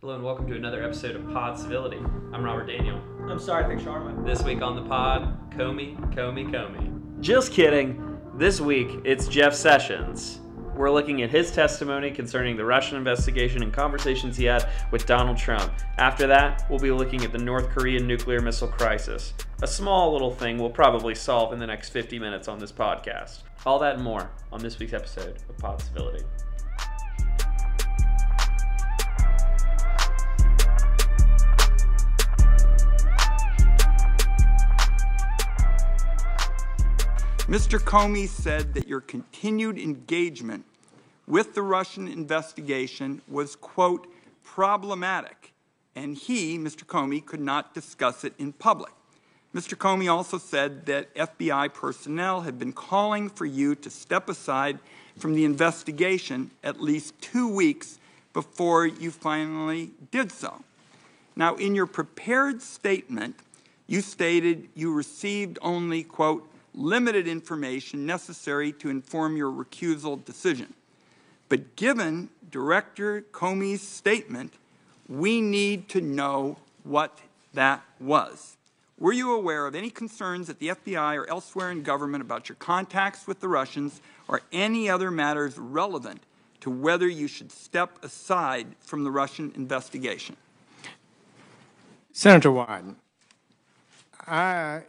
Hello and welcome to another episode of Pod Civility. I'm Robert Daniel. I'm Sarthik Sharma. This week on the pod, Comey, Comey, Comey. Just kidding. This week it's Jeff Sessions. We're looking at his testimony concerning the Russian investigation and conversations he had with Donald Trump. After that, we'll be looking at the North Korean nuclear missile crisis. A small little thing we'll probably solve in the next 50 minutes on this podcast. All that and more on this week's episode of Pod Civility. Mr. Comey said that your continued engagement with the Russian investigation was, quote, problematic, and he, Mr. Comey, could not discuss it in public. Mr. Comey also said that FBI personnel had been calling for you to step aside from the investigation at least two weeks before you finally did so. Now, in your prepared statement, you stated you received only, quote, limited information necessary to inform your recusal decision. But given Director Comey's statement, we need to know what that was. Were you aware of any concerns at the FBI or elsewhere in government about your contacts with the Russians or any other matters relevant to whether you should step aside from the Russian investigation? Senator Wyden, I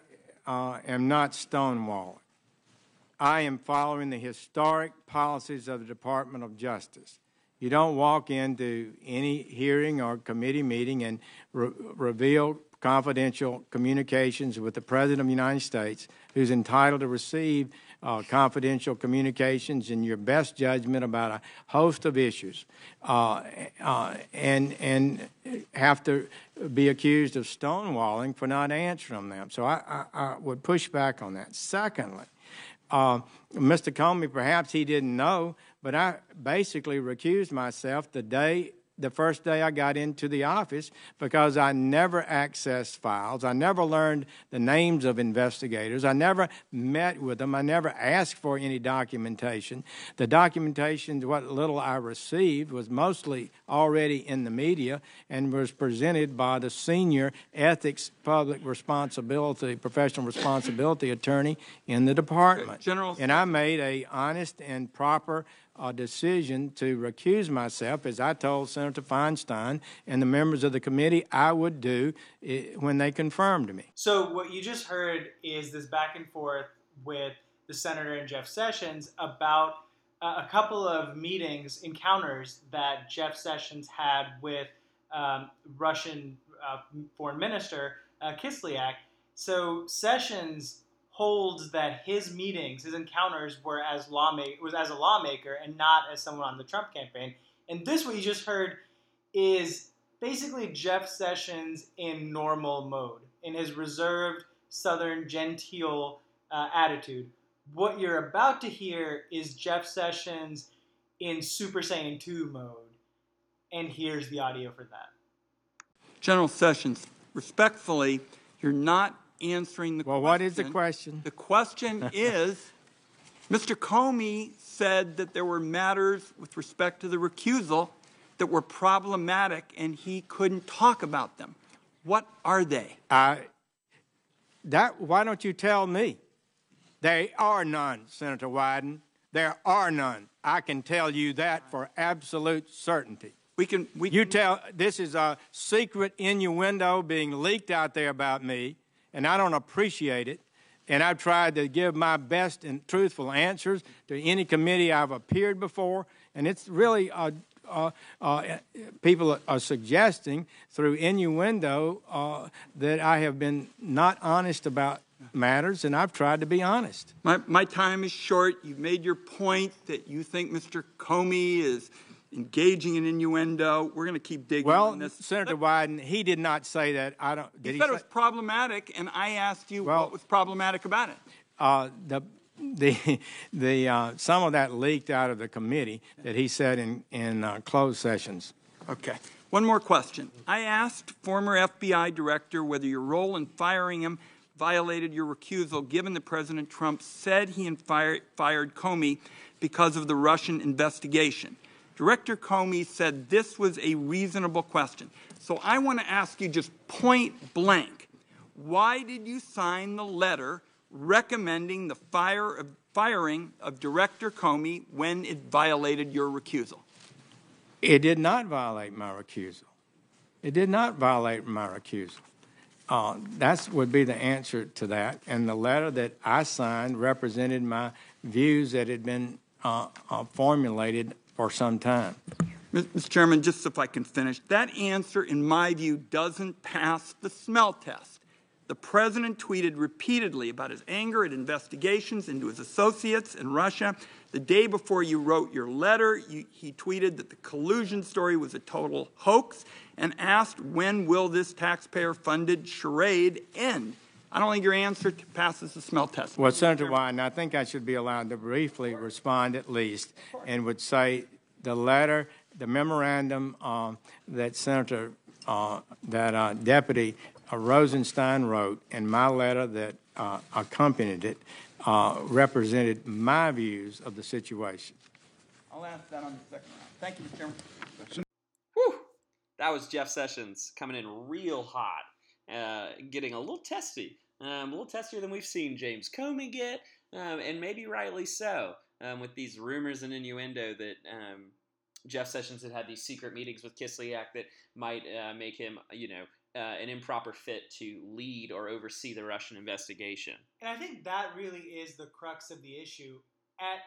Uh, am not stonewalling. I am following the historic policies of the Department of Justice. You don't walk into any hearing or committee meeting and re- reveal confidential communications with the President of the United States, who's entitled to receive uh, confidential communications and your best judgment about a host of issues, uh, uh, and and have to be accused of stonewalling for not answering them. So I, I, I would push back on that. Secondly, uh, Mr. Comey, perhaps he didn't know, but I basically recused myself the day the first day I got into the office because I never accessed files. I never learned the names of investigators. I never met with them. I never asked for any documentation. The documentation, what little I received, was mostly already in the media and was presented by the senior ethics, public responsibility, professional responsibility attorney in the department. General, and I made a honest and proper a decision to recuse myself, as I told Senator Feinstein and the members of the committee I would do when they confirmed me. So, what you just heard is this back and forth with the senator and Jeff Sessions about uh, a couple of meetings, encounters that Jeff Sessions had with um, Russian uh, Foreign Minister uh, Kislyak. So, Sessions holds that his meetings, his encounters were as lawmaker was as a lawmaker and not as someone on the Trump campaign. And this what you just heard is basically Jeff Sessions in normal mode, in his reserved southern genteel uh, attitude. What you're about to hear is Jeff Sessions in Super Saiyan 2 mode. And here's the audio for that. General Sessions, respectfully, you're not answering the well, question. Well, what is the question? The question is Mr. Comey said that there were matters with respect to the recusal that were problematic and he couldn't talk about them. What are they? Uh, that, why don't you tell me? They are none, Senator Wyden. There are none. I can tell you that for absolute certainty. We can. We you can, tell. This is a secret innuendo being leaked out there about me and I don't appreciate it. And I've tried to give my best and truthful answers to any committee I've appeared before. And it's really, uh, uh, uh, people are suggesting through innuendo uh, that I have been not honest about matters, and I've tried to be honest. My, my time is short. You've made your point that you think Mr. Comey is engaging in innuendo. We're going to keep digging well, on this. Senator Wyden, he did not say that. I don't. Did he, said say, it was problematic, and I asked you well, what was problematic about it. Uh, the the the uh, some of that leaked out of the committee that he said in in uh, closed sessions. Okay. One more question. I asked former FBI director whether your role in firing him violated your recusal, given that President Trump said he fired, fired Comey because of the Russian investigation. Director Comey said this was a reasonable question. So I want to ask you just point blank why did you sign the letter recommending the fire of, firing of Director Comey when it violated your recusal? It did not violate my recusal. It did not violate my recusal. Uh, that would be the answer to that. And the letter that I signed represented my views that had been uh, uh, formulated for some time. Mr. Chairman, just if I can finish, that answer, in my view, doesn't pass the smell test. The president tweeted repeatedly about his anger at investigations into his associates in Russia. The day before you wrote your letter, you, he tweeted that the collusion story was a total hoax and asked, when will this taxpayer funded charade end? I don't think your answer passes the smell test. Well, Senator Wyden, I think I should be allowed to briefly respond at least and would say the letter, the memorandum uh, that Senator, uh, that uh, Deputy uh, Rosenstein wrote and my letter that uh, accompanied it uh, represented my views of the situation. I'll ask that on the second round. Thank you, Mr. Chairman. Whew. That was Jeff Sessions coming in real hot, uh, getting a little testy, um, a little testier than we've seen James Comey get, um, and maybe rightly so, um, with these rumors and innuendo that um, Jeff Sessions had had these secret meetings with Kislyak that might uh, make him, you know, uh, an improper fit to lead or oversee the Russian investigation. And I think that really is the crux of the issue. At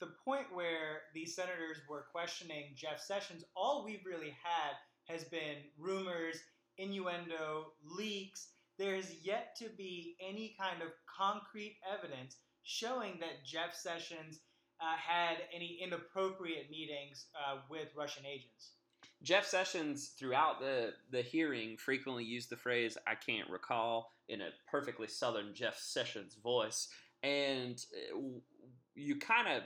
the point where these senators were questioning Jeff Sessions, all we've really had has been rumors, innuendo, leaks. There has yet to be any kind of concrete evidence showing that Jeff Sessions uh, had any inappropriate meetings uh, with Russian agents. Jeff Sessions, throughout the, the hearing, frequently used the phrase, I can't recall, in a perfectly southern Jeff Sessions voice. And uh, you kind of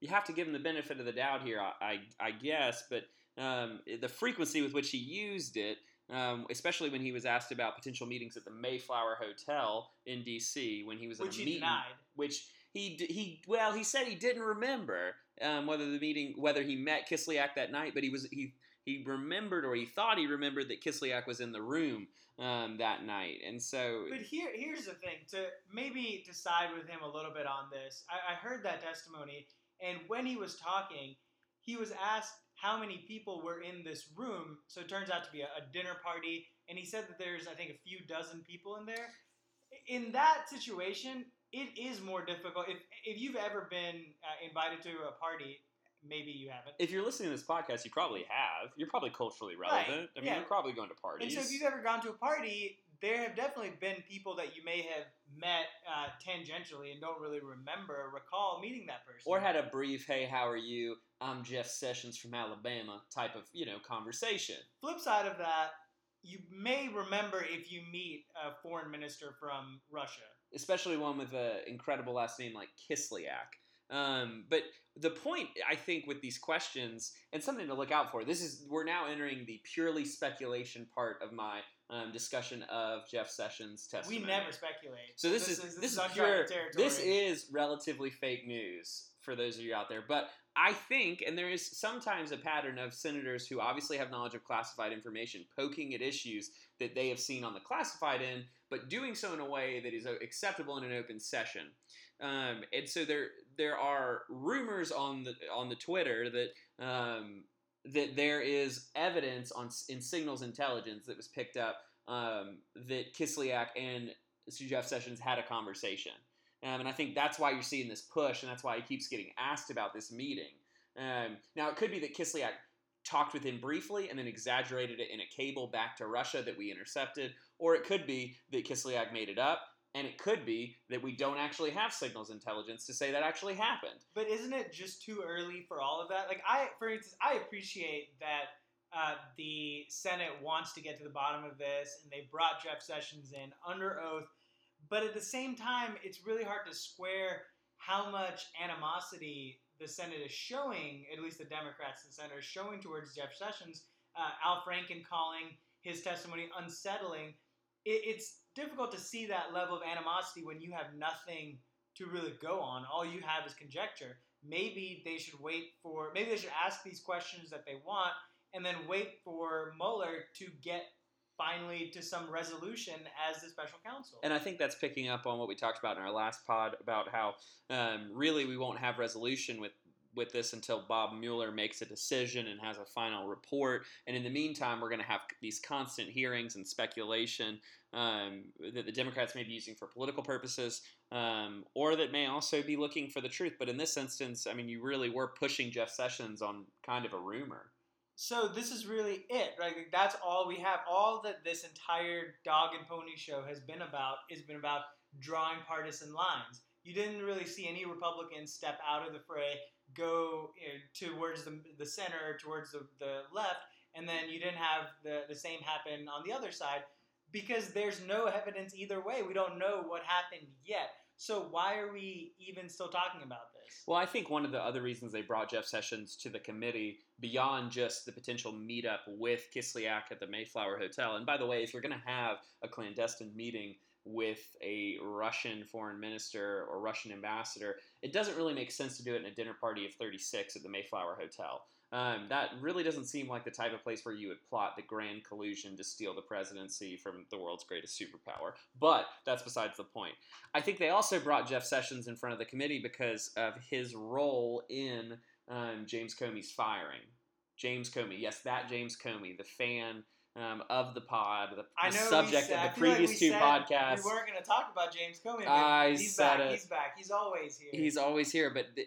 you have to give him the benefit of the doubt here, I, I, I guess, but um, the frequency with which he used it, um, especially when he was asked about potential meetings at the Mayflower Hotel in D.C. when he was which at a he meeting, denied. which he he well he said he didn't remember um, whether the meeting whether he met Kislyak that night, but he was he he remembered or he thought he remembered that Kislyak was in the room um, that night, and so. But here, here's the thing: to maybe decide with him a little bit on this. I, I heard that testimony, and when he was talking, he was asked how many people were in this room. So it turns out to be a, a dinner party, and he said that there's, I think, a few dozen people in there. In that situation, it is more difficult. If if you've ever been uh, invited to a party maybe you haven't. If you're listening to this podcast, you probably have. You're probably culturally relevant. Right, I mean, yeah. you're probably going to parties. And so, if you've ever gone to a party, there have definitely been people that you may have met uh, tangentially and don't really remember or recall meeting that person. or had a brief, "Hey, how are you? I'm Jeff Sessions from Alabama" type of you know conversation. Flip side of that, you may remember if you meet a foreign minister from Russia. especially one with an incredible last name like Kislyak. Um, but the point, I think, with these questions and something to look out for. This is we're now entering the purely speculation part of my um, discussion of Jeff Sessions' We never speculate. So this, is this, is pure. territory. This is relatively fake news for those of you out there. But I think, and there is sometimes a pattern of senators who obviously have knowledge of classified information poking at issues that they have seen on the classified end, but doing so in a way that is acceptable in an open session. Um, and so there there are rumors on the on the Twitter that um, that there is evidence on in signals intelligence that was picked up um, that Kislyak and Jeff Sessions had a conversation. Um, and I think that's why you're seeing this push, and that's why he keeps getting asked about this meeting. Um, now, it could be that Kislyak talked with him briefly and then exaggerated it in a cable back to Russia that we intercepted, or it could be that Kislyak made it up, and it could be that we don't actually have signals intelligence to say that actually happened. But isn't it just too early for all of that? Like I, for instance, I appreciate that uh, the Senate wants to get to the bottom of this, and they brought Jeff Sessions in under oath. But at the same time, it's really hard to square how much animosity the Senate is showing, at least the Democrats in the Senate are showing towards Jeff Sessions. Uh, Al Franken calling his testimony unsettling. It, it's difficult to see that level of animosity when you have nothing to really go on. All you have is conjecture. maybe they should wait for maybe they should ask these questions that they want and then wait for Mueller to get finally to some resolution as the special counsel. And I think that's picking up on what we talked about in our last pod about how um, really we won't have resolution with with this until Bob Mueller makes a decision and has a final report. And in the meantime, we're going to have these constant hearings and speculation um, that the Democrats may be using for political purposes, um, or that may also be looking for the truth. But in this instance, I mean, you really were pushing Jeff Sessions on kind of a rumor. So this is really it, right? Like, that's all we have. All that this entire dog and pony show has been about has been about drawing partisan lines. You didn't really see any Republicans step out of the fray go you know, towards the, the center, towards the, the left, and then you didn't have the, the same happen on the other side because there's no evidence either way. We don't know what happened yet. So why are we even still talking about this? Well, I think one of the other reasons they brought Jeff Sessions to the committee, beyond just the potential meetup with Kislyak at the Mayflower Hotel, and by the way, if you're going to have a clandestine meeting with a Russian foreign minister or Russian ambassador, it doesn't really make sense to do it in a dinner party of 36 at the Mayflower Hotel. Um, that really doesn't seem like the type of place where you would plot the grand collusion to steal the presidency from the world's greatest superpower. But that's besides the point. I think they also brought Jeff Sessions in front of the committee because of his role in um, James Comey's firing. James Comey, yes, that James Comey, the fan um, of the pod, the, the subject said, of the previous like two said podcasts. We weren't going to talk about James Comey. I he's back. it. He's back. He's always here. He's always here, but the,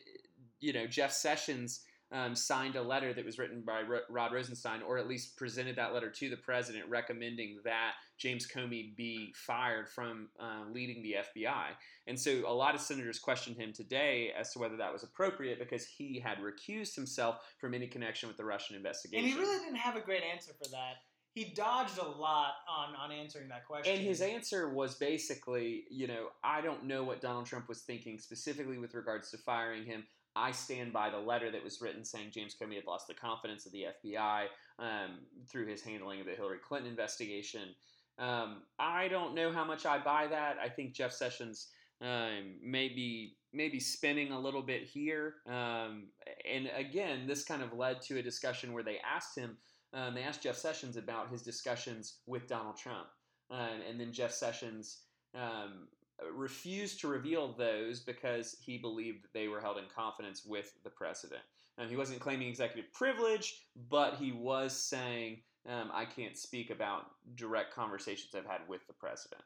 you know, Jeff Sessions um, signed a letter that was written by Ro- Rod Rosenstein, or at least presented that letter to the president, recommending that James Comey be fired from uh, leading the FBI. And so, a lot of senators questioned him today as to whether that was appropriate because he had recused himself from any connection with the Russian investigation. and he really didn't have a great answer for that. He dodged a lot on, on answering that question. And his answer was basically, you know, I don't know what Donald Trump was thinking specifically with regards to firing him. I stand by the letter that was written saying James Comey had lost the confidence of the FBI um, through his handling of the Hillary Clinton investigation. Um, I don't know how much I buy that. I think Jeff Sessions um, may be maybe spinning a little bit here. Um, and again, this kind of led to a discussion where they asked him, um, they asked Jeff Sessions about his discussions with Donald Trump. Um, and then Jeff Sessions um, refused to reveal those because he believed that they were held in confidence with the president. Um, he wasn't claiming executive privilege, but he was saying, um, I can't speak about direct conversations I've had with the president.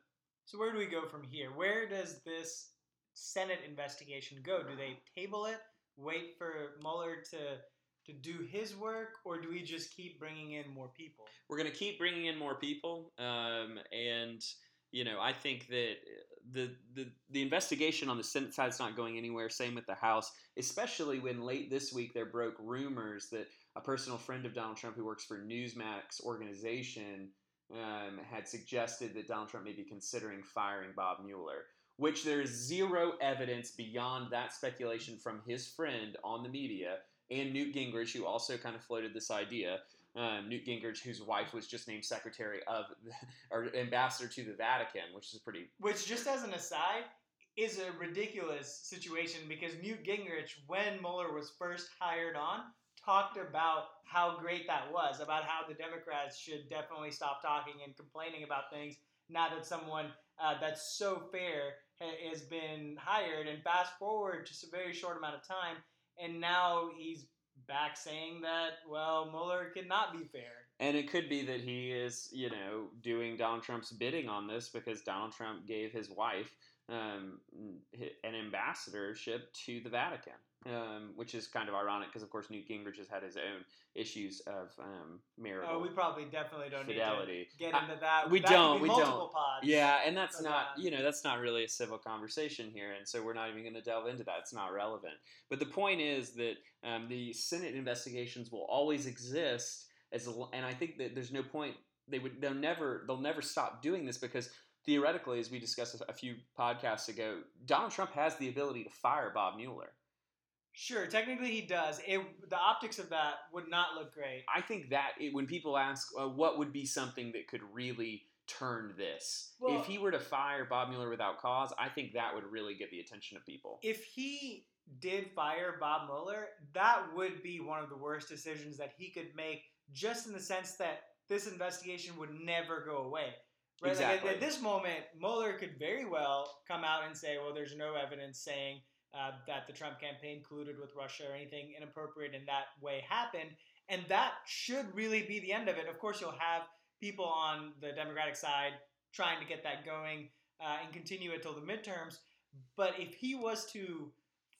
So where do we go from here? Where does this Senate investigation go? Do they table it, wait for Mueller to to do his work, or do we just keep bringing in more people? We're going to keep bringing in more people, um, and you know, I think that the, the the investigation on the Senate side is not going anywhere. Same with the House, especially when late this week there broke rumors that a personal friend of Donald Trump who works for Newsmax organization um, had suggested that Donald Trump may be considering firing Bob Mueller. Which there is zero evidence beyond that speculation from his friend on the media and Newt Gingrich, who also kind of floated this idea. Um, Newt Gingrich, whose wife was just named secretary of or ambassador to the Vatican, which is pretty. Which, just as an aside, is a ridiculous situation because Newt Gingrich, when Mueller was first hired on, talked about how great that was, about how the Democrats should definitely stop talking and complaining about things now that someone uh, that's so fair ha- has been hired. And fast forward just a very short amount of time, and now he's back saying that, well, Mueller cannot be fair. And it could be that he is, you know, doing Donald Trump's bidding on this because Donald Trump gave his wife um, an ambassadorship to the Vatican, um, which is kind of ironic because, of course, Newt Gingrich has had his own issues of um, marital Oh, we probably definitely don't fidelity. need to get into that. we That don't, we multiple don't. Pods. Yeah, and that's not, uh, you know, that's not really a civil conversation here, and so we're not even going to delve into that. It's not relevant. But the point is that um, the Senate investigations will always exist, as, and I think that there's no point. They would, they'll never, they'll never stop doing this because theoretically, as we discussed a few podcasts ago, Donald Trump has the ability to fire Bob Mueller. Sure, technically he does. It, the optics of that would not look great. I think that it, when people ask uh, what would be something that could really turn this, Well- if he were to fire Bob Mueller without cause, I think that would really get the attention of people. If he did fire Bob Mueller, that would be one of the worst decisions that he could make, just in the sense that this investigation would never go away. Right? Exactly. Like at, at this moment, Mueller could very well come out and say, well, there's no evidence saying uh, that the Trump campaign colluded with Russia or anything inappropriate in that way happened. And that should really be the end of it. Of course, you'll have people on the Democratic side trying to get that going uh, and continue it till the midterms. But if he was to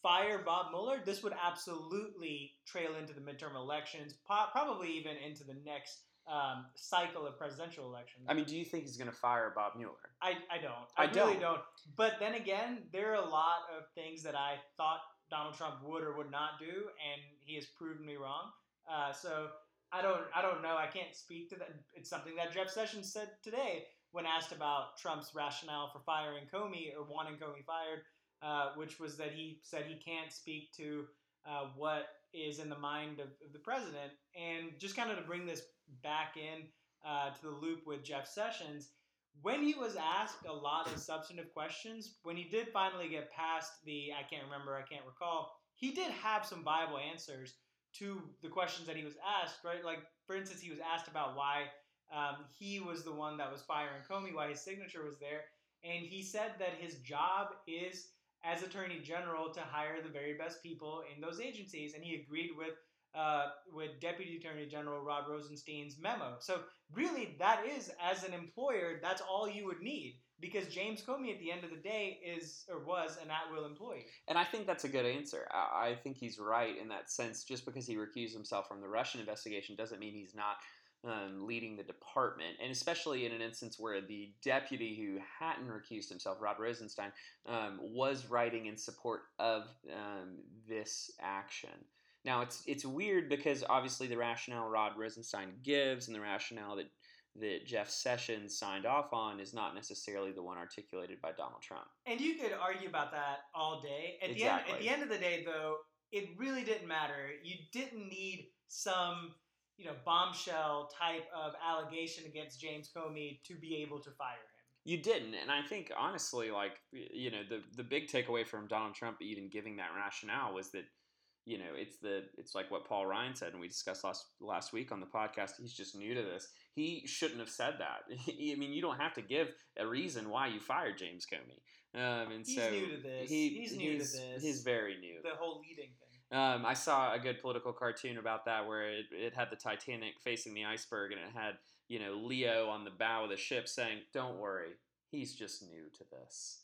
fire Bob Mueller, this would absolutely trail into the midterm elections, po- probably even into the next um, cycle of presidential elections. I mean, do you think he's going to fire Bob Mueller? I, I don't. I I, really don't. don't. But then again, there are a lot of things that I thought Donald Trump would or would not do, and he has proven me wrong. Uh, so I don't I don't know. I can't speak to that. It's something that Jeff Sessions said today when asked about Trump's rationale for firing Comey or wanting Comey fired, uh, which was that he said he can't speak to uh, what is in the mind of, of the president. And just kind of to bring this back in uh, to the loop with Jeff Sessions, when he was asked a lot of substantive questions, when he did finally get past the I can't remember, I can't recall, he did have some viable answers to the questions that he was asked, right? Like, for instance, he was asked about why um, he was the one that was firing Comey, why his signature was there. And he said that his job is, as Attorney General, to hire the very best people in those agencies. And he agreed with uh, with Deputy Attorney General Rod Rosenstein's memo. So really, that is, as an employer, that's all you would need because James Comey, at the end of the day, is or was an at-will employee. And I think that's a good answer. I, I think he's right in that sense. Just because he recused himself from the Russian investigation doesn't mean he's not um, leading the department. And especially in an instance where the deputy who hadn't recused himself, Rod Rosenstein, um, was writing in support of um, this action. Now it's it's weird because obviously the rationale Rod Rosenstein gives and the rationale that that Jeff Sessions signed off on is not necessarily the one articulated by Donald Trump. And you could argue about that all day. At the end, at the end of the day, though, it really didn't matter. You didn't need some, you know, bombshell type of allegation against James Comey to be able to fire him. You didn't, and I think honestly, like you know, the the big takeaway from Donald Trump even giving that rationale was that you know it's the it's like what Paul Ryan said, and we discussed last last week on the podcast. He's just new to this. He shouldn't have said that. I mean, you don't have to give a reason why you fired James Comey. Um, and He's so new to this. he- He's new to he's- this. He's very new. The whole leading thing. Um, I saw a good political cartoon about that where it, it had the Titanic facing the iceberg and it had, you know, Leo on the bow of the ship saying, Don't worry, he's just new to this.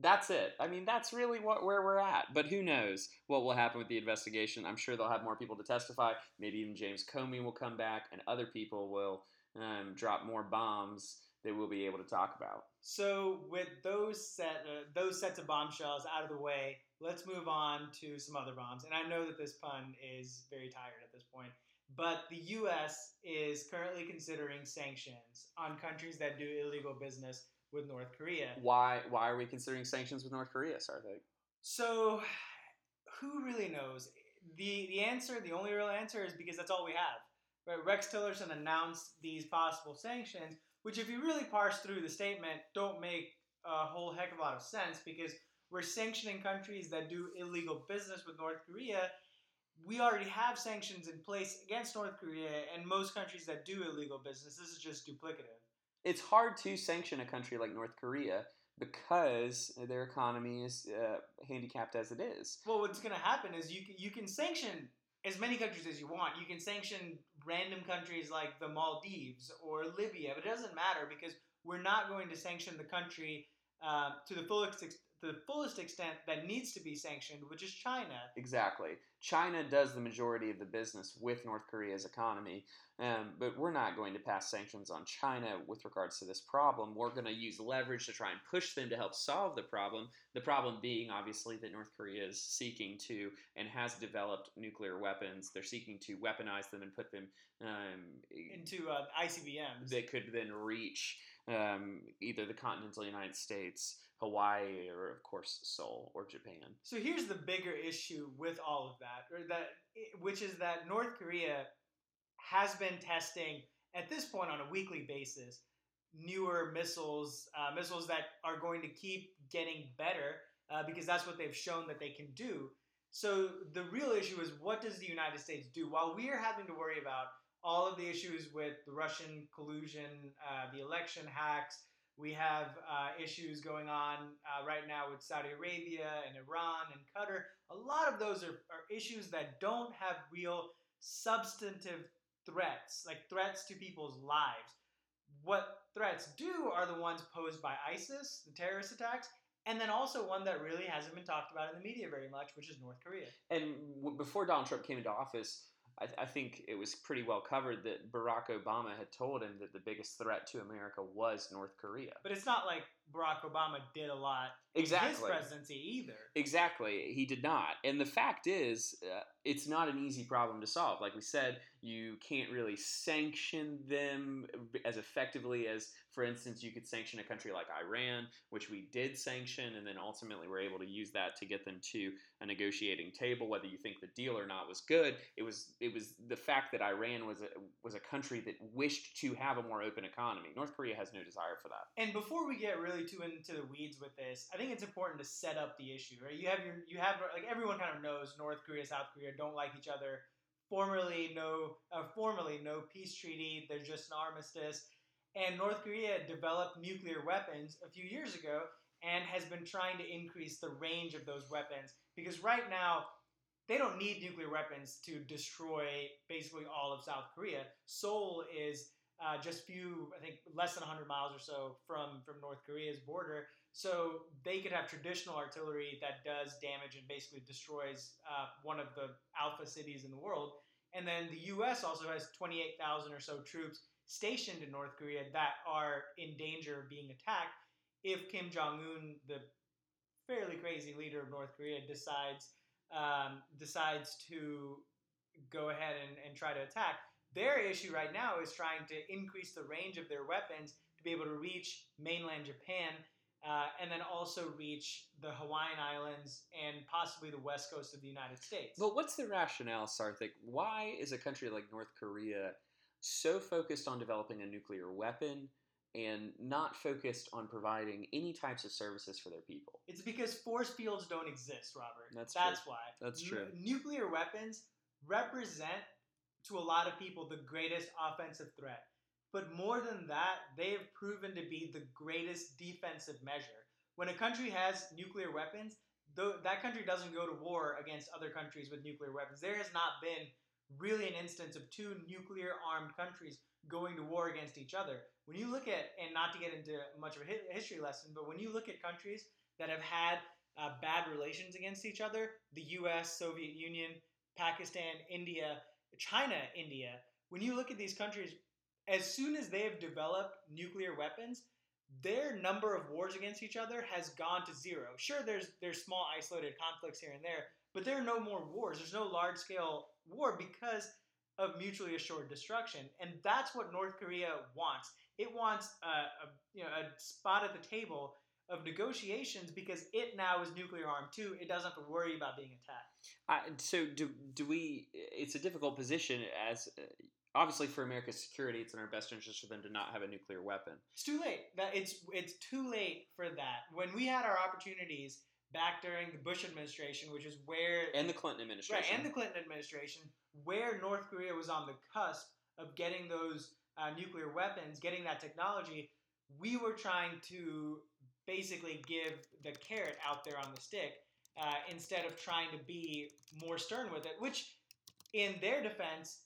That's it. I mean, that's really what where we're at. But who knows what will happen with the investigation? I'm sure they'll have more people to testify. Maybe even James Comey will come back, and other people will um, drop more bombs that we'll be able to talk about. So with those set uh, those sets of bombshells out of the way, let's move on to some other bombs. And I know that this pun is very tired at this point, but the U.S. is currently considering sanctions on countries that do illegal business with North Korea. Why why are we considering sanctions with North Korea, Sarthik? So who really knows? The the answer, the only real answer, is because that's all we have. Right? Rex Tillerson announced these possible sanctions, which, if you really parse through the statement, don't make a whole heck of a lot of sense because we're sanctioning countries that do illegal business with North Korea. We already have sanctions in place against North Korea and most countries that do illegal business. This is just duplicative. it's hard to sanction a country like North Korea because their economy is uh, handicapped as it is. Well, what's going to happen is you can, you can sanction as many countries as you want. You can sanction random countries like the Maldives or Libya, but it doesn't matter because we're not going to sanction the country uh, to the full ex- to the fullest extent that needs to be sanctioned, which is China. Exactly. China does the majority of the business with North Korea's economy, um, but we're not going to pass sanctions on China with regards to this problem. We're going to use leverage to try and push them to help solve the problem. The problem being, obviously, that North Korea is seeking to and has developed nuclear weapons. They're seeking to weaponize them and put them um, Into uh, ICBMs. that could then reach um, either the continental United States, Hawaii, or of course Seoul or Japan. So here's the bigger issue with all of that, or that, which is that North Korea has been testing at this point on a weekly basis newer missiles, uh, missiles that are going to keep getting better uh, because that's what they've shown that they can do. So the real issue is what does the United States do? While we are having to worry about all of the issues with the Russian collusion, uh, the election hacks, we have uh, issues going on uh, right now with Saudi Arabia and Iran and Qatar. A lot of those are, are issues that don't have real substantive threats, like threats to people's lives. What threats do are the ones posed by ISIS, the terrorist attacks, and then also one that really hasn't been talked about in the media very much, which is North Korea. And w- before Donald Trump came into office, I, I, think it was pretty well covered that Barack Obama had told him that the biggest threat to America was North Korea. But it's not like Barack Obama did a lot exactly. his presidency either. Exactly, he did not. And the fact is, uh, it's not an easy problem to solve. Like we said, you can't really sanction them as effectively as, for instance, you could sanction a country like Iran, which we did sanction, and then ultimately were able to use that to get them to a negotiating table. Whether you think the deal or not was good, it was it was the fact that Iran was a, was a country that wished to have a more open economy. North Korea has no desire for that. And before we get really too into the weeds with this, I think it's important to set up the issue. Right? You have your you have like everyone kind of knows North Korea, South Korea don't like each other. Formerly no, uh, formally no peace treaty. There's just an armistice. And North Korea developed nuclear weapons a few years ago and has been trying to increase the range of those weapons because right now they don't need nuclear weapons to destroy basically all of South Korea. Seoul is uh, just few, I think, less than 100 miles or so from from North Korea's border. So they could have traditional artillery that does damage and basically destroys uh, one of the alpha cities in the world. And then the U.S. also has 28,000 or so troops stationed in North Korea that are in danger of being attacked if Kim Jong Un, the fairly crazy leader of North Korea, decides um, decides to go ahead and, and try to attack. Their issue right now is trying to increase the range of their weapons to be able to reach mainland Japan uh, and then also reach the Hawaiian Islands and possibly the west coast of the United States. But what's the rationale, Sarthik? Why is a country like North Korea so focused on developing a nuclear weapon and not focused on providing any types of services for their people? It's because force fields don't exist, Robert. That's That's true. why. That's true. N- nuclear weapons represent to a lot of people the greatest offensive threat. But more than that, they have proven to be the greatest defensive measure. When a country has nuclear weapons, though that country doesn't go to war against other countries with nuclear weapons. There has not been really an instance of two nuclear armed countries going to war against each other. When you look at, and not to get into much of a history lesson, but when you look at countries that have had uh, bad relations against each other, the US, Soviet Union, Pakistan, India, China, India, when you look at these countries, as soon as they have developed nuclear weapons, their number of wars against each other has gone to zero. Sure, there's there's small isolated conflicts here and there, but there are no more wars. There's no large scale war because of mutually assured destruction, and that's what North Korea wants. It wants a, a you know a spot at the table of negotiations because it now is nuclear armed too. It doesn't have to worry about being attacked. Uh, so do do we? It's a difficult position as. Uh, Obviously, for America's security, it's in our best interest for them to not have a nuclear weapon. It's too late. That it's it's too late for that. When we had our opportunities back during the Bush administration, which is where And the Clinton administration. right and the Clinton administration, where North Korea was on the cusp of getting those uh, nuclear weapons, getting that technology, we were trying to basically give the carrot out there on the stick uh, instead of trying to be more stern with it. Which, in their defense,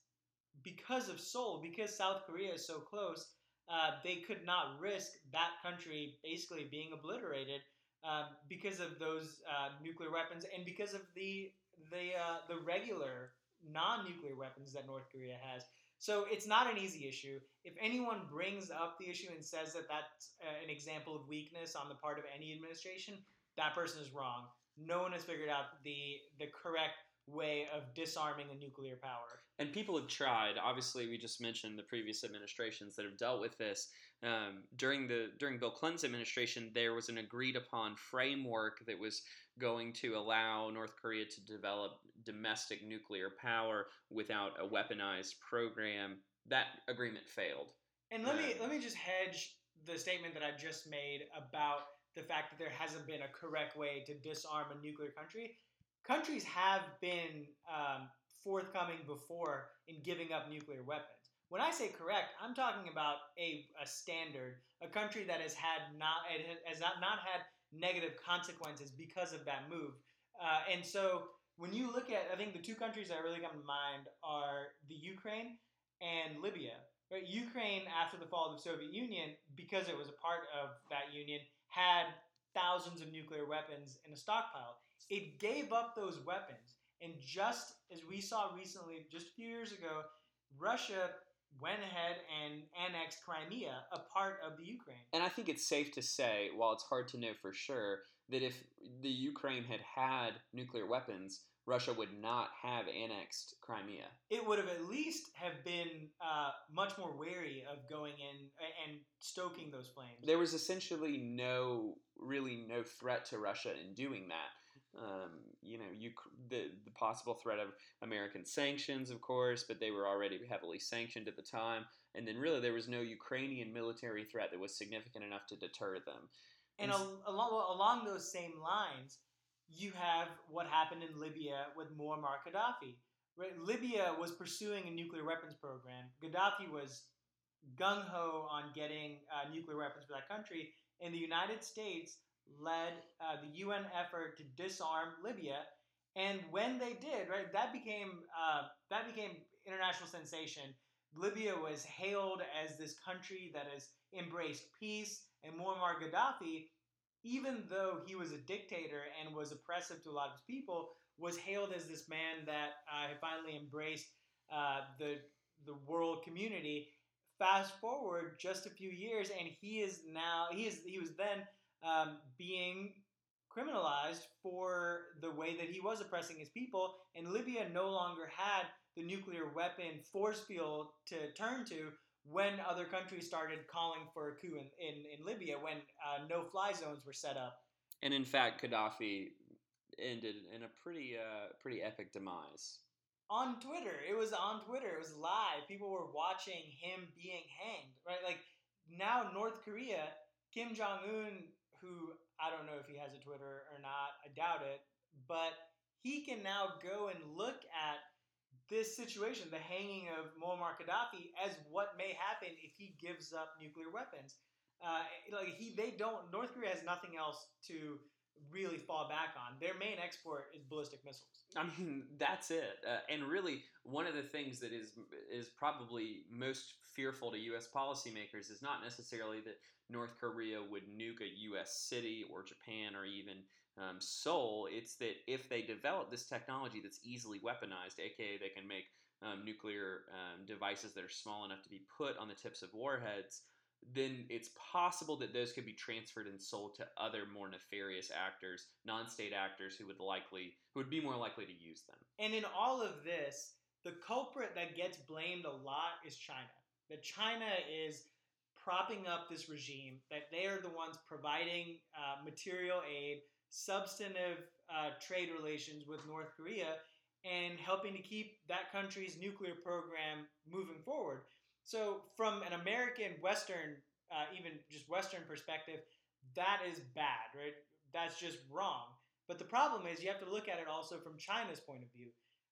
because of Seoul, because South Korea is so close, uh, they could not risk that country basically being obliterated uh, because of those uh, nuclear weapons and because of the the uh, the regular non-nuclear weapons that North Korea has. So it's not an easy issue. If anyone brings up the issue and says that that's uh, an example of weakness on the part of any administration, that person is wrong. No one has figured out the the correct way of disarming a nuclear power. And people have tried. Obviously, we just mentioned the previous administrations that have dealt with this. Um, during the during Bill Clinton's administration, there was an agreed upon framework that was going to allow North Korea to develop domestic nuclear power without a weaponized program. That agreement failed. And let me let me just hedge the statement that I just made about the fact that there hasn't been a correct way to disarm a nuclear country. Countries have been um, forthcoming before in giving up nuclear weapons. When I say correct, I'm talking about a, a standard, a country that has had not has not, not had negative consequences because of that move. Uh, and so when you look at, I think the two countries that really come to mind are the Ukraine and Libya. Right? Ukraine, after the fall of the Soviet Union, because it was a part of that union, had thousands of nuclear weapons in a stockpile. It gave up those weapons. And just as we saw recently, just a few years ago, Russia went ahead and annexed Crimea, a part of the Ukraine. And I think it's safe to say, while it's hard to know for sure, that if the Ukraine had had nuclear weapons, Russia would not have annexed Crimea. It would have at least have been uh, much more wary of going in and stoking those flames. There was essentially no, really no threat to Russia in doing that. Um, you know, you, the the possible threat of American sanctions, of course, but they were already heavily sanctioned at the time. And then, really, there was no Ukrainian military threat that was significant enough to deter them. And, and along along those same lines you have what happened in Libya with Muammar Gaddafi. Right? Libya was pursuing a nuclear weapons program. Gaddafi was gung ho on getting uh, nuclear weapons for that country, and the United States led uh, the UN effort to disarm Libya. And when they did, right, that became uh, that became international sensation. Libya was hailed as this country that has embraced peace, and Muammar Gaddafi even though he was a dictator and was oppressive to a lot of his people, was hailed as this man that uh, finally embraced uh, the the world community. Fast forward just a few years, and he is now he is he was then um, being criminalized for the way that he was oppressing his people, and Libya no longer had the nuclear weapon force field to turn to when other countries started calling for a coup in, in, in Libya, when uh, no fly zones were set up. And in fact, Gaddafi ended in a pretty uh, pretty epic demise. On Twitter, it was on Twitter. It was live. People were watching him being hanged. Right, like now North Korea, Kim Jong Un, who I don't know if he has a Twitter or not. I doubt it, but he can now go and look at this situation, the hanging of Muammar Gaddafi, as what may happen if he gives up nuclear weapons. Uh, like he, they don't. North Korea has nothing else to really fall back on. Their main export is ballistic missiles. I mean, that's it. Uh, and really, one of the things that is is probably most fearful to U.S. policymakers is not necessarily that North Korea would nuke a U.S. city or Japan or even um, Seoul. It's that if they develop this technology that's easily weaponized, aka they can make um, nuclear um, devices that are small enough to be put on the tips of warheads then it's possible that those could be transferred and sold to other more nefarious actors, non-state actors who would likely who would be more likely to use them. And in all of this, the culprit that gets blamed a lot is China. That China is propping up this regime, that they are the ones providing uh, material aid, substantive uh, trade relations with North Korea, and helping to keep that country's nuclear program moving forward. So, from an American Western, uh, even just Western perspective, that is bad, right? That's just wrong. But the problem is you have to look at it also from China's point of view.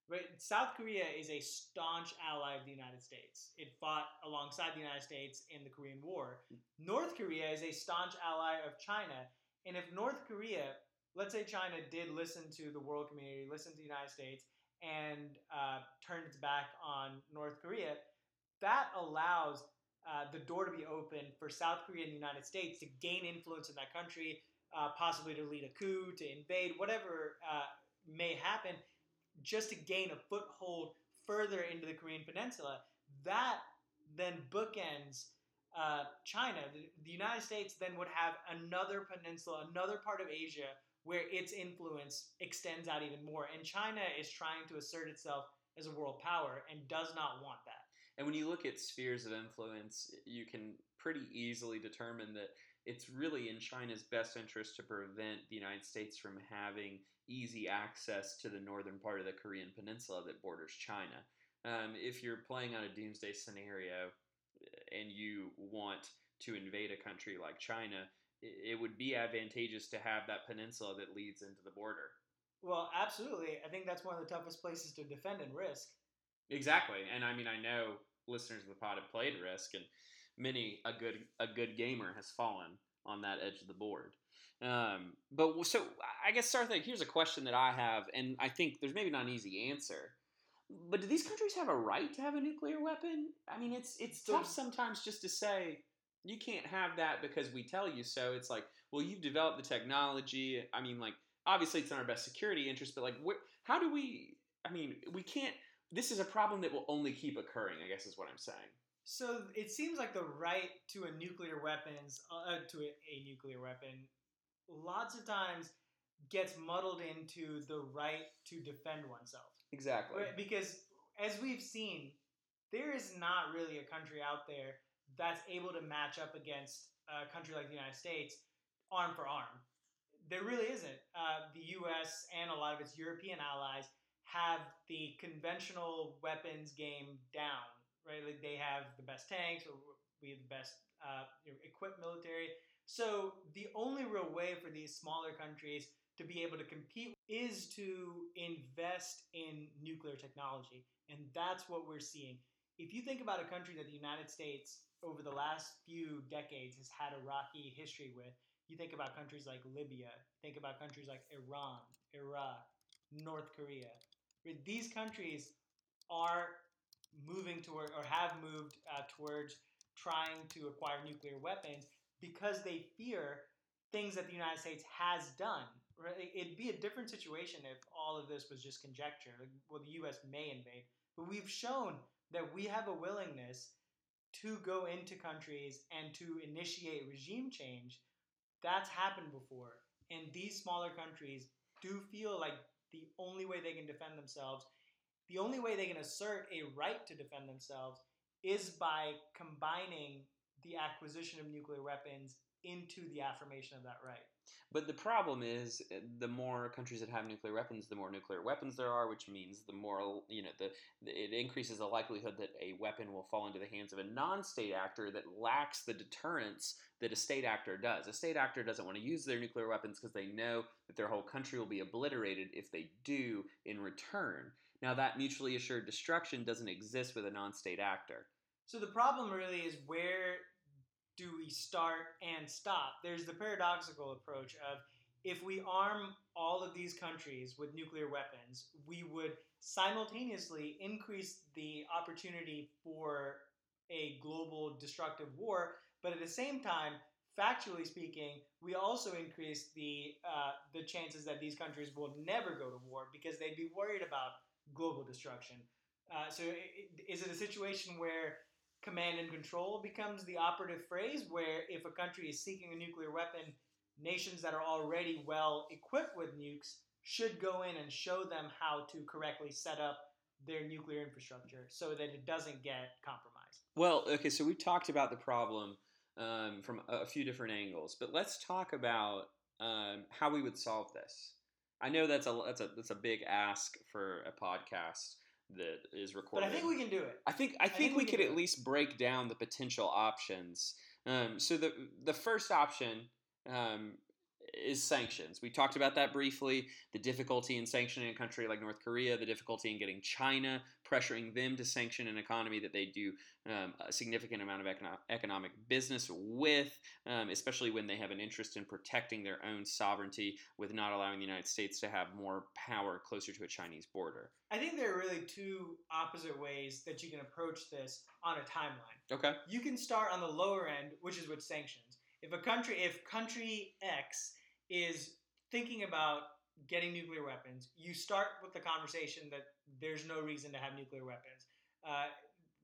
Right? South Korea is a staunch ally of the United States. It fought alongside the United States in the Korean War. North Korea is a staunch ally of China. And if North Korea, let's say China did listen to the world community, listen to the United States, and uh, turned its back on North Korea, that allows uh, the door to be open for South Korea and the United States to gain influence in that country, uh, possibly to lead a coup, to invade, whatever uh, may happen, just to gain a foothold further into the Korean Peninsula. That then bookends uh, China. The, the United States then would have another peninsula, another part of Asia where its influence extends out even more. And China is trying to assert itself as a world power and does not want that. And when you look at spheres of influence, you can pretty easily determine that it's really in China's best interest to prevent the United States from having easy access to the northern part of the Korean Peninsula that borders China. Um, if you're playing on a doomsday scenario and you want to invade a country like China, it would be advantageous to have that peninsula that leads into the border. Well, absolutely. I think that's one of the toughest places to defend and risk. Exactly, and I mean, I know listeners of the pod have played Risk, and many a good a good gamer has fallen on that edge of the board. Um, but so I guess Sarthak, here's a question that I have, and I think there's maybe not an easy answer. But do these countries have a right to have a nuclear weapon? I mean, it's it's So- tough sometimes just to say you can't have that because we tell you so. It's like, well, you've developed the technology. I mean, like obviously it's in our best security interest, but like, where, how do we? I mean, we can't. This is a problem that will only keep occurring. I guess is what I'm saying. So it seems like the right to a nuclear weapons uh, to a, a nuclear weapon, lots of times gets muddled into the right to defend oneself. Exactly. Because as we've seen, there is not really a country out there that's able to match up against a country like the United States arm for arm. There really isn't. Uh, the U.S. and a lot of its European allies have the conventional weapons game down. Right, like they have the best tanks, or we have the best uh, equipped military. So the only real way for these smaller countries to be able to compete is to invest in nuclear technology. And that's what we're seeing. If you think about a country that the United States over the last few decades has had a rocky history with, you think about countries like Libya, think about countries like Iran, Iraq, North Korea. These countries are moving toward or have moved uh, towards trying to acquire nuclear weapons because they fear things that the United States has done. Right? It'd be a different situation if all of this was just conjecture. Like, well, the U.S. may invade, but we've shown that we have a willingness to go into countries and to initiate regime change. That's happened before, and these smaller countries do feel like the only way they can defend themselves, the only way they can assert a right to defend themselves, is by combining the acquisition of nuclear weapons into the affirmation of that right. But the problem is, uh, the more countries that have nuclear weapons, the more nuclear weapons there are, which means the more you know, the it increases the likelihood that a weapon will fall into the hands of a non-state actor that lacks the deterrence that a state actor does. A state actor doesn't want to use their nuclear weapons because they know that their whole country will be obliterated if they do in return. Now, that mutually assured destruction doesn't exist with a non-state actor. So the problem really is where do we start and stop? There's the paradoxical approach of if we arm all of these countries with nuclear weapons, we would simultaneously increase the opportunity for a global destructive war, but at the same time, factually speaking, we also increase the uh, the chances that these countries will never go to war because they'd be worried about global destruction. Uh, so, i- is it a situation where command and control becomes the operative phrase where if a country is seeking a nuclear weapon, nations that are already well equipped with nukes should go in and show them how to correctly set up their nuclear infrastructure so that it doesn't get compromised. Well, okay, so we talked about the problem um, from a, a few different angles, but let's talk about um, how we would solve this. I know that's a that's a that's a big ask for a podcast that is But. I think we can do it. I think I think, think we, we could at least break down the potential options. Um, so the the first option um, is sanctions. We talked about that briefly. The difficulty in sanctioning a country like North Korea, the difficulty in getting China, pressuring them to sanction an economy that they do um, a significant amount of econo- economic business with, um, especially when they have an interest in protecting their own sovereignty with not allowing the United States to have more power closer to a Chinese border. I think there are really two opposite ways that you can approach this on a timeline. Okay. You can start on the lower end, which is with sanctions. If a country, if country X is thinking about getting nuclear weapons, you start with the conversation that there's no reason to have nuclear weapons. Uh,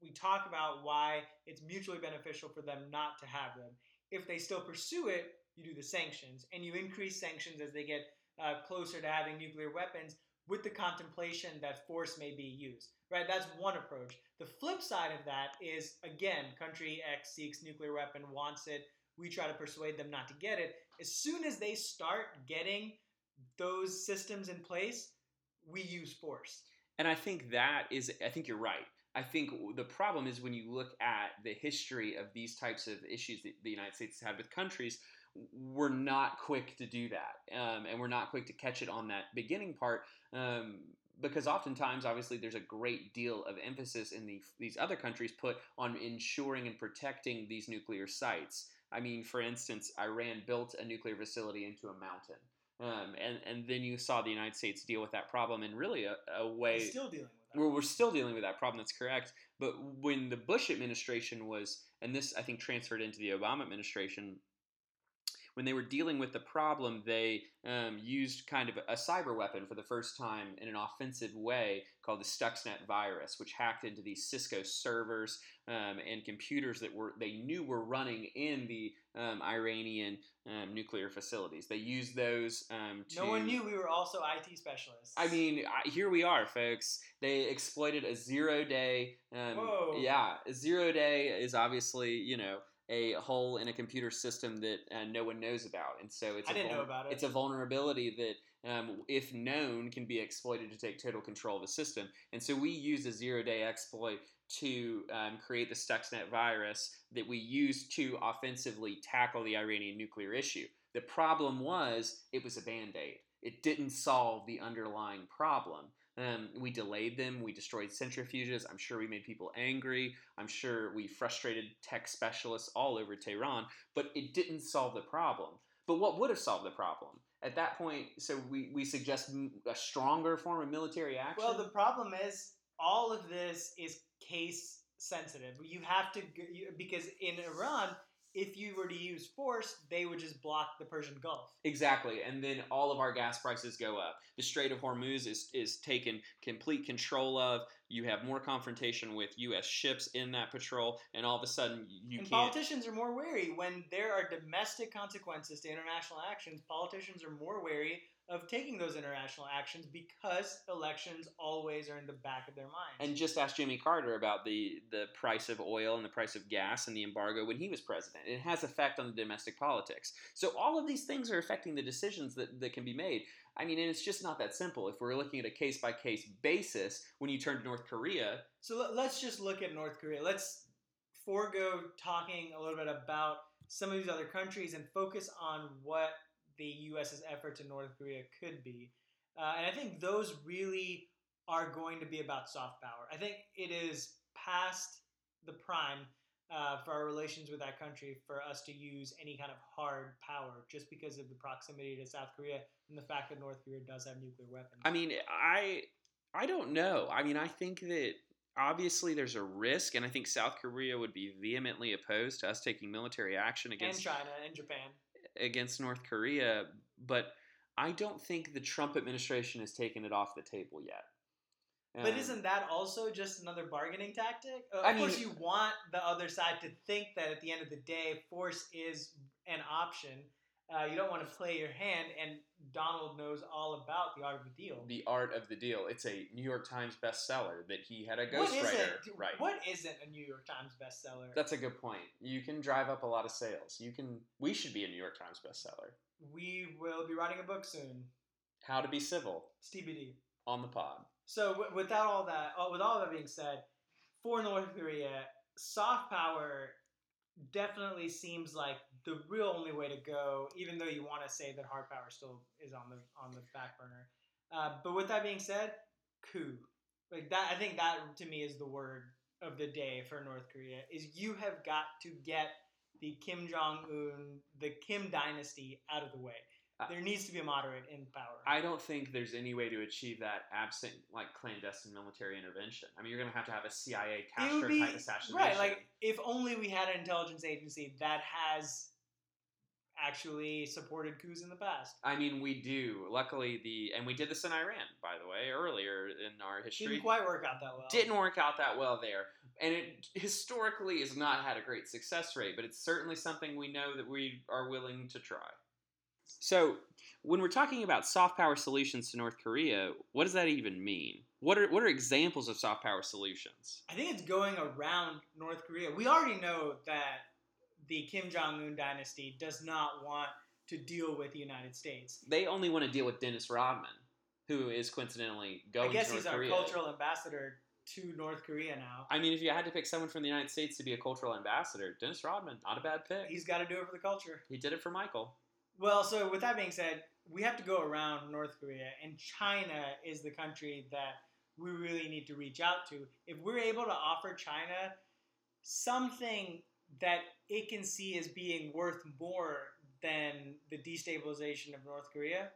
we talk about why it's mutually beneficial for them not to have them. If they still pursue it, you do the sanctions, and you increase sanctions as they get uh, closer to having nuclear weapons with the contemplation that force may be used. Right? That's one approach. The flip side of that is again, country X seeks nuclear weapon, wants it. We try to persuade them not to get it. As soon as they start getting those systems in place, we use force. And I think that is, I think you're right. I think the problem is when you look at the history of these types of issues that the United States has had with countries, we're not quick to do that, um, and we're not quick to catch it on that beginning part. Um, because oftentimes, obviously, there's a great deal of emphasis in the, these other countries put on ensuring and protecting these nuclear sites. I mean, for instance, Iran built a nuclear facility into a mountain. Um, and, and then you saw the United States deal with that problem in really a, a way. We're still dealing with that. Well, we're still dealing with that problem. That's correct. But when the Bush administration was, and this I think transferred into the Obama administration, when they were dealing with the problem, they um, used kind of a cyber weapon for the first time in an offensive way called the Stuxnet virus, which hacked into these Cisco servers um, and computers that were they knew were running in the um, Iranian um, nuclear facilities. They used those um, to. No one knew we were also IT specialists. I mean, I, here we are, folks. They exploited a zero day. Um, Whoa. Yeah, a zero day is obviously you know a hole in a computer system that uh, no one knows about, and so it's I a didn't know about it. It's a vulnerability that, um, if known, can be exploited to take total control of a system. And so we used a zero-day exploit to um, create the Stuxnet virus that we used to offensively tackle the Iranian nuclear issue. The problem was it was a band-aid. It didn't solve the underlying problem. Um, we delayed them. We destroyed centrifuges. I'm sure we made people angry. I'm sure we frustrated tech specialists all over Tehran, but it didn't solve the problem. But what would have solved the problem? At that point, so we, we suggest a stronger form of military action. Well, the problem is all of this is case sensitive. You have to because in Iran, if you were to use force, they would just block the Persian Gulf. Exactly, and then all of our gas prices go up. The Strait of Hormuz is is taken complete control of. You have more confrontation with U.S. ships in that patrol, and all of a sudden you and can't. politicians are more wary when there are domestic consequences to international actions. Politicians are more wary of taking those international actions because elections always are in the back of their minds. And just ask Jimmy Carter about the the price of oil and the price of gas and the embargo when he was president. It has effect on the domestic politics. So all of these things are affecting the decisions that, that can be made. I mean, and it's just not that simple. If we're looking at a case by case basis, when you turn to North Korea, So let- let's just look at North Korea. Let's forego talking a little bit about some of these other countries and focus on what the U.S.'s efforts in North Korea could be. Uh, and I think those really are going to be about soft power. I think it is past the prime uh, for our relations with that country for us to use any kind of hard power just because of the proximity to South Korea and the fact that North Korea does have nuclear weapons. I mean, I I don't know. I mean, I think that obviously there's a risk, and I think South Korea would be vehemently opposed to us taking military action and against China and Japan. Against North Korea, but I don't think the Trump administration has taken it off the table yet. But Um, isn't that also just another bargaining tactic? Of I mean- course, you want the other side to think that at the end of the day, force is an option. Uh, you don't want to play your hand, and Donald knows all about the art of the deal. the art of the deal? It's a New York Times bestseller that he had a ghostwriter isn't? What isn't a New York Times bestseller? That's a good point. You can drive up a lot of sales. You can. We should be a New York Times bestseller. we will be writing a book soon. How to be civil It's TBD. on the pod. So w- without all that, uh, with all that being said, for North Korea, soft power definitely seems like the real only way to go. Even though you want to say that hard power still is on the on the back burner. Uh, but with that being said, coup. Like that, I think that to me is the word of the day for North Korea. Is you have got to get the Kim Jong Un, the Kim dynasty out of the way. There needs to be a moderate in power. I don't think there's any way to achieve that absent like clandestine military intervention. I mean, you're going to have to have a CIA Castro be type assassination. right. Like if only we had an intelligence agency that has actually supported coups in the past. I mean, we do. Luckily, the and we did this in Iran, by the way, earlier in our history. Didn't quite work out that well. Didn't work out that well there, and it historically has not had a great success rate. But it's certainly something we know that we are willing to try. So, when we're talking about soft power solutions to North Korea, what does that even mean? What are what are examples of soft power solutions? I think it's going around North Korea. We already know that the Kim Jong Un dynasty does not want to deal with the United States. They only want to deal with Dennis Rodman, who is coincidentally going I guess to North Korea. I guess he's our cultural ambassador to North Korea now. I mean, if you had to pick someone from the United States to be a cultural ambassador, Dennis Rodman, not a bad pick. He's got to do it for the culture. he did it for Michael. Well, so with that being said, we have to go around North Korea, and China is the country that we really need to reach out to. If we're able to offer China something that it can see as being worth more than the destabilization of North Korea,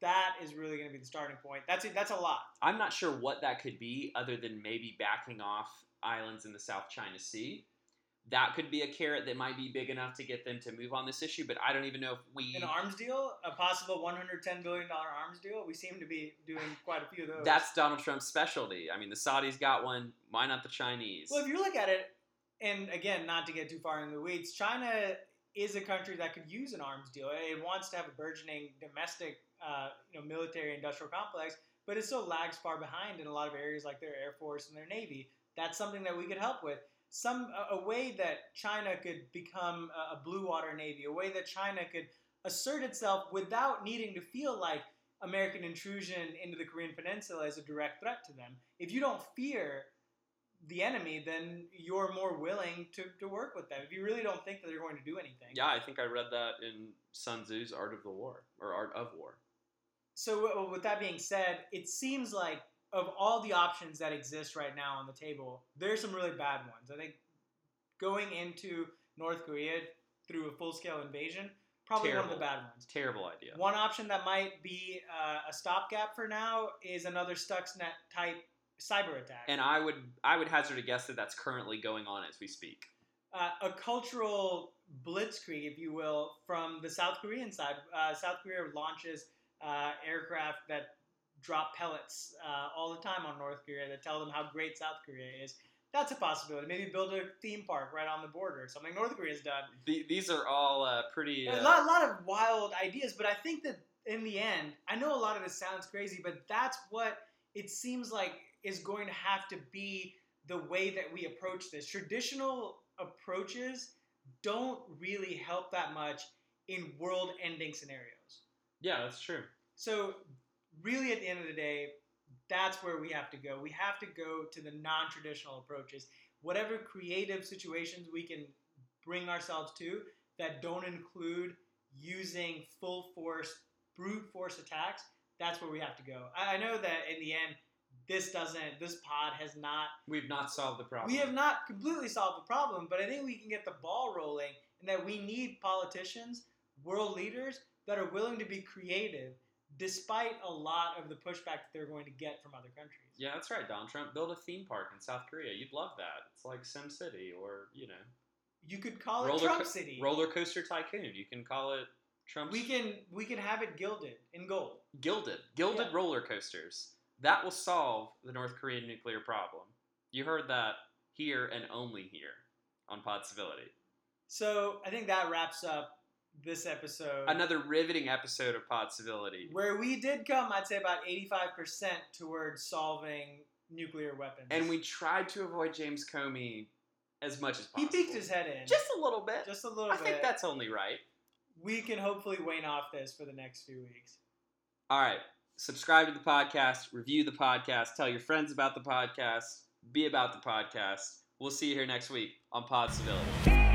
that is really going to be the starting point. That's a, that's a lot. I'm not sure what that could be, other than maybe backing off islands in the South China Sea. That could be a carrot that might be big enough to get them to move on this issue, but I don't even know if we. An arms deal, a possible 110 billion dollar arms deal. We seem to be doing quite a few of those. That's Donald Trump's specialty. I mean, the Saudis got one. Why not the Chinese? Well, if you look at it, and again, not to get too far in the weeds, China is a country that could use an arms deal. It wants to have a burgeoning domestic, uh, you know, military-industrial complex, but it still lags far behind in a lot of areas like their air force and their navy. That's something that we could help with. Some a, a way that China could become a, a blue water navy, a way that China could assert itself without needing to feel like American intrusion into the Korean Peninsula is a direct threat to them. If you don't fear the enemy, then you're more willing to, to work with them. If you really don't think that they're going to do anything. yeah, I think I read that in Sun Tzu's Art of the War or Art of War. So, with that being said, it seems like of all the options that exist right now on the table, there's some really bad ones. I think going into North Korea through a full scale invasion, probably one of the bad ones. Terrible idea. One option that might be uh, a stopgap for now is another Stuxnet type cyber attack. And I would I would hazard a guess that that's currently going on as we speak. uh, a cultural blitzkrieg, if you will, from the South Korean side. Uh, South Korea launches uh, aircraft that drop pellets uh, all the time on North Korea that tell them how great South Korea is. That's a possibility. Maybe build a theme park right on the border, something North Korea's done. The, these are all uh, pretty. A Uh, lot, a lot of wild ideas, but I think that in the end, I know a lot of this sounds crazy, but that's what it seems like is going to have to be the way that we approach this. Traditional approaches don't really help that much in world ending scenarios. yeah, that's true. So, really, at the end of the day, that's where we have to go. We have to go to the non traditional approaches. Whatever creative situations we can bring ourselves to that don't include using full force, brute force attacks, that's where we have to go. I I know that in the end, this doesn't, this pod has not We've not solved the problem. we have not completely solved the problem, but I think we can get the ball rolling and that we need politicians, world leaders that are willing to be creative despite a lot of the pushback that they're going to get from other countries. Yeah, that's right, Donald Trump. Build a theme park in South Korea. You'd love that. It's like Sim City or, you know, You could call it roller, Trump co- City. roller coaster tycoon. You can call it Trump's we can we can have it gilded in gold. gilded. Gilded Yeah. roller coasters. That will solve the North Korean nuclear problem. You heard that here and only here on Pod Civility. So I think that wraps up this episode. Another riveting episode of Pod Civility. where we did come, I'd say about 85% towards solving nuclear weapons. And we tried to avoid James Comey as much as possible. he peeked his head in. just a little bit. just a little I bit. think that's only right. we can hopefully wane off this for the next few weeks. All right. Subscribe to the podcast, review the podcast, tell your friends about the podcast, be about the podcast. We'll see you here next week on Pod Civility.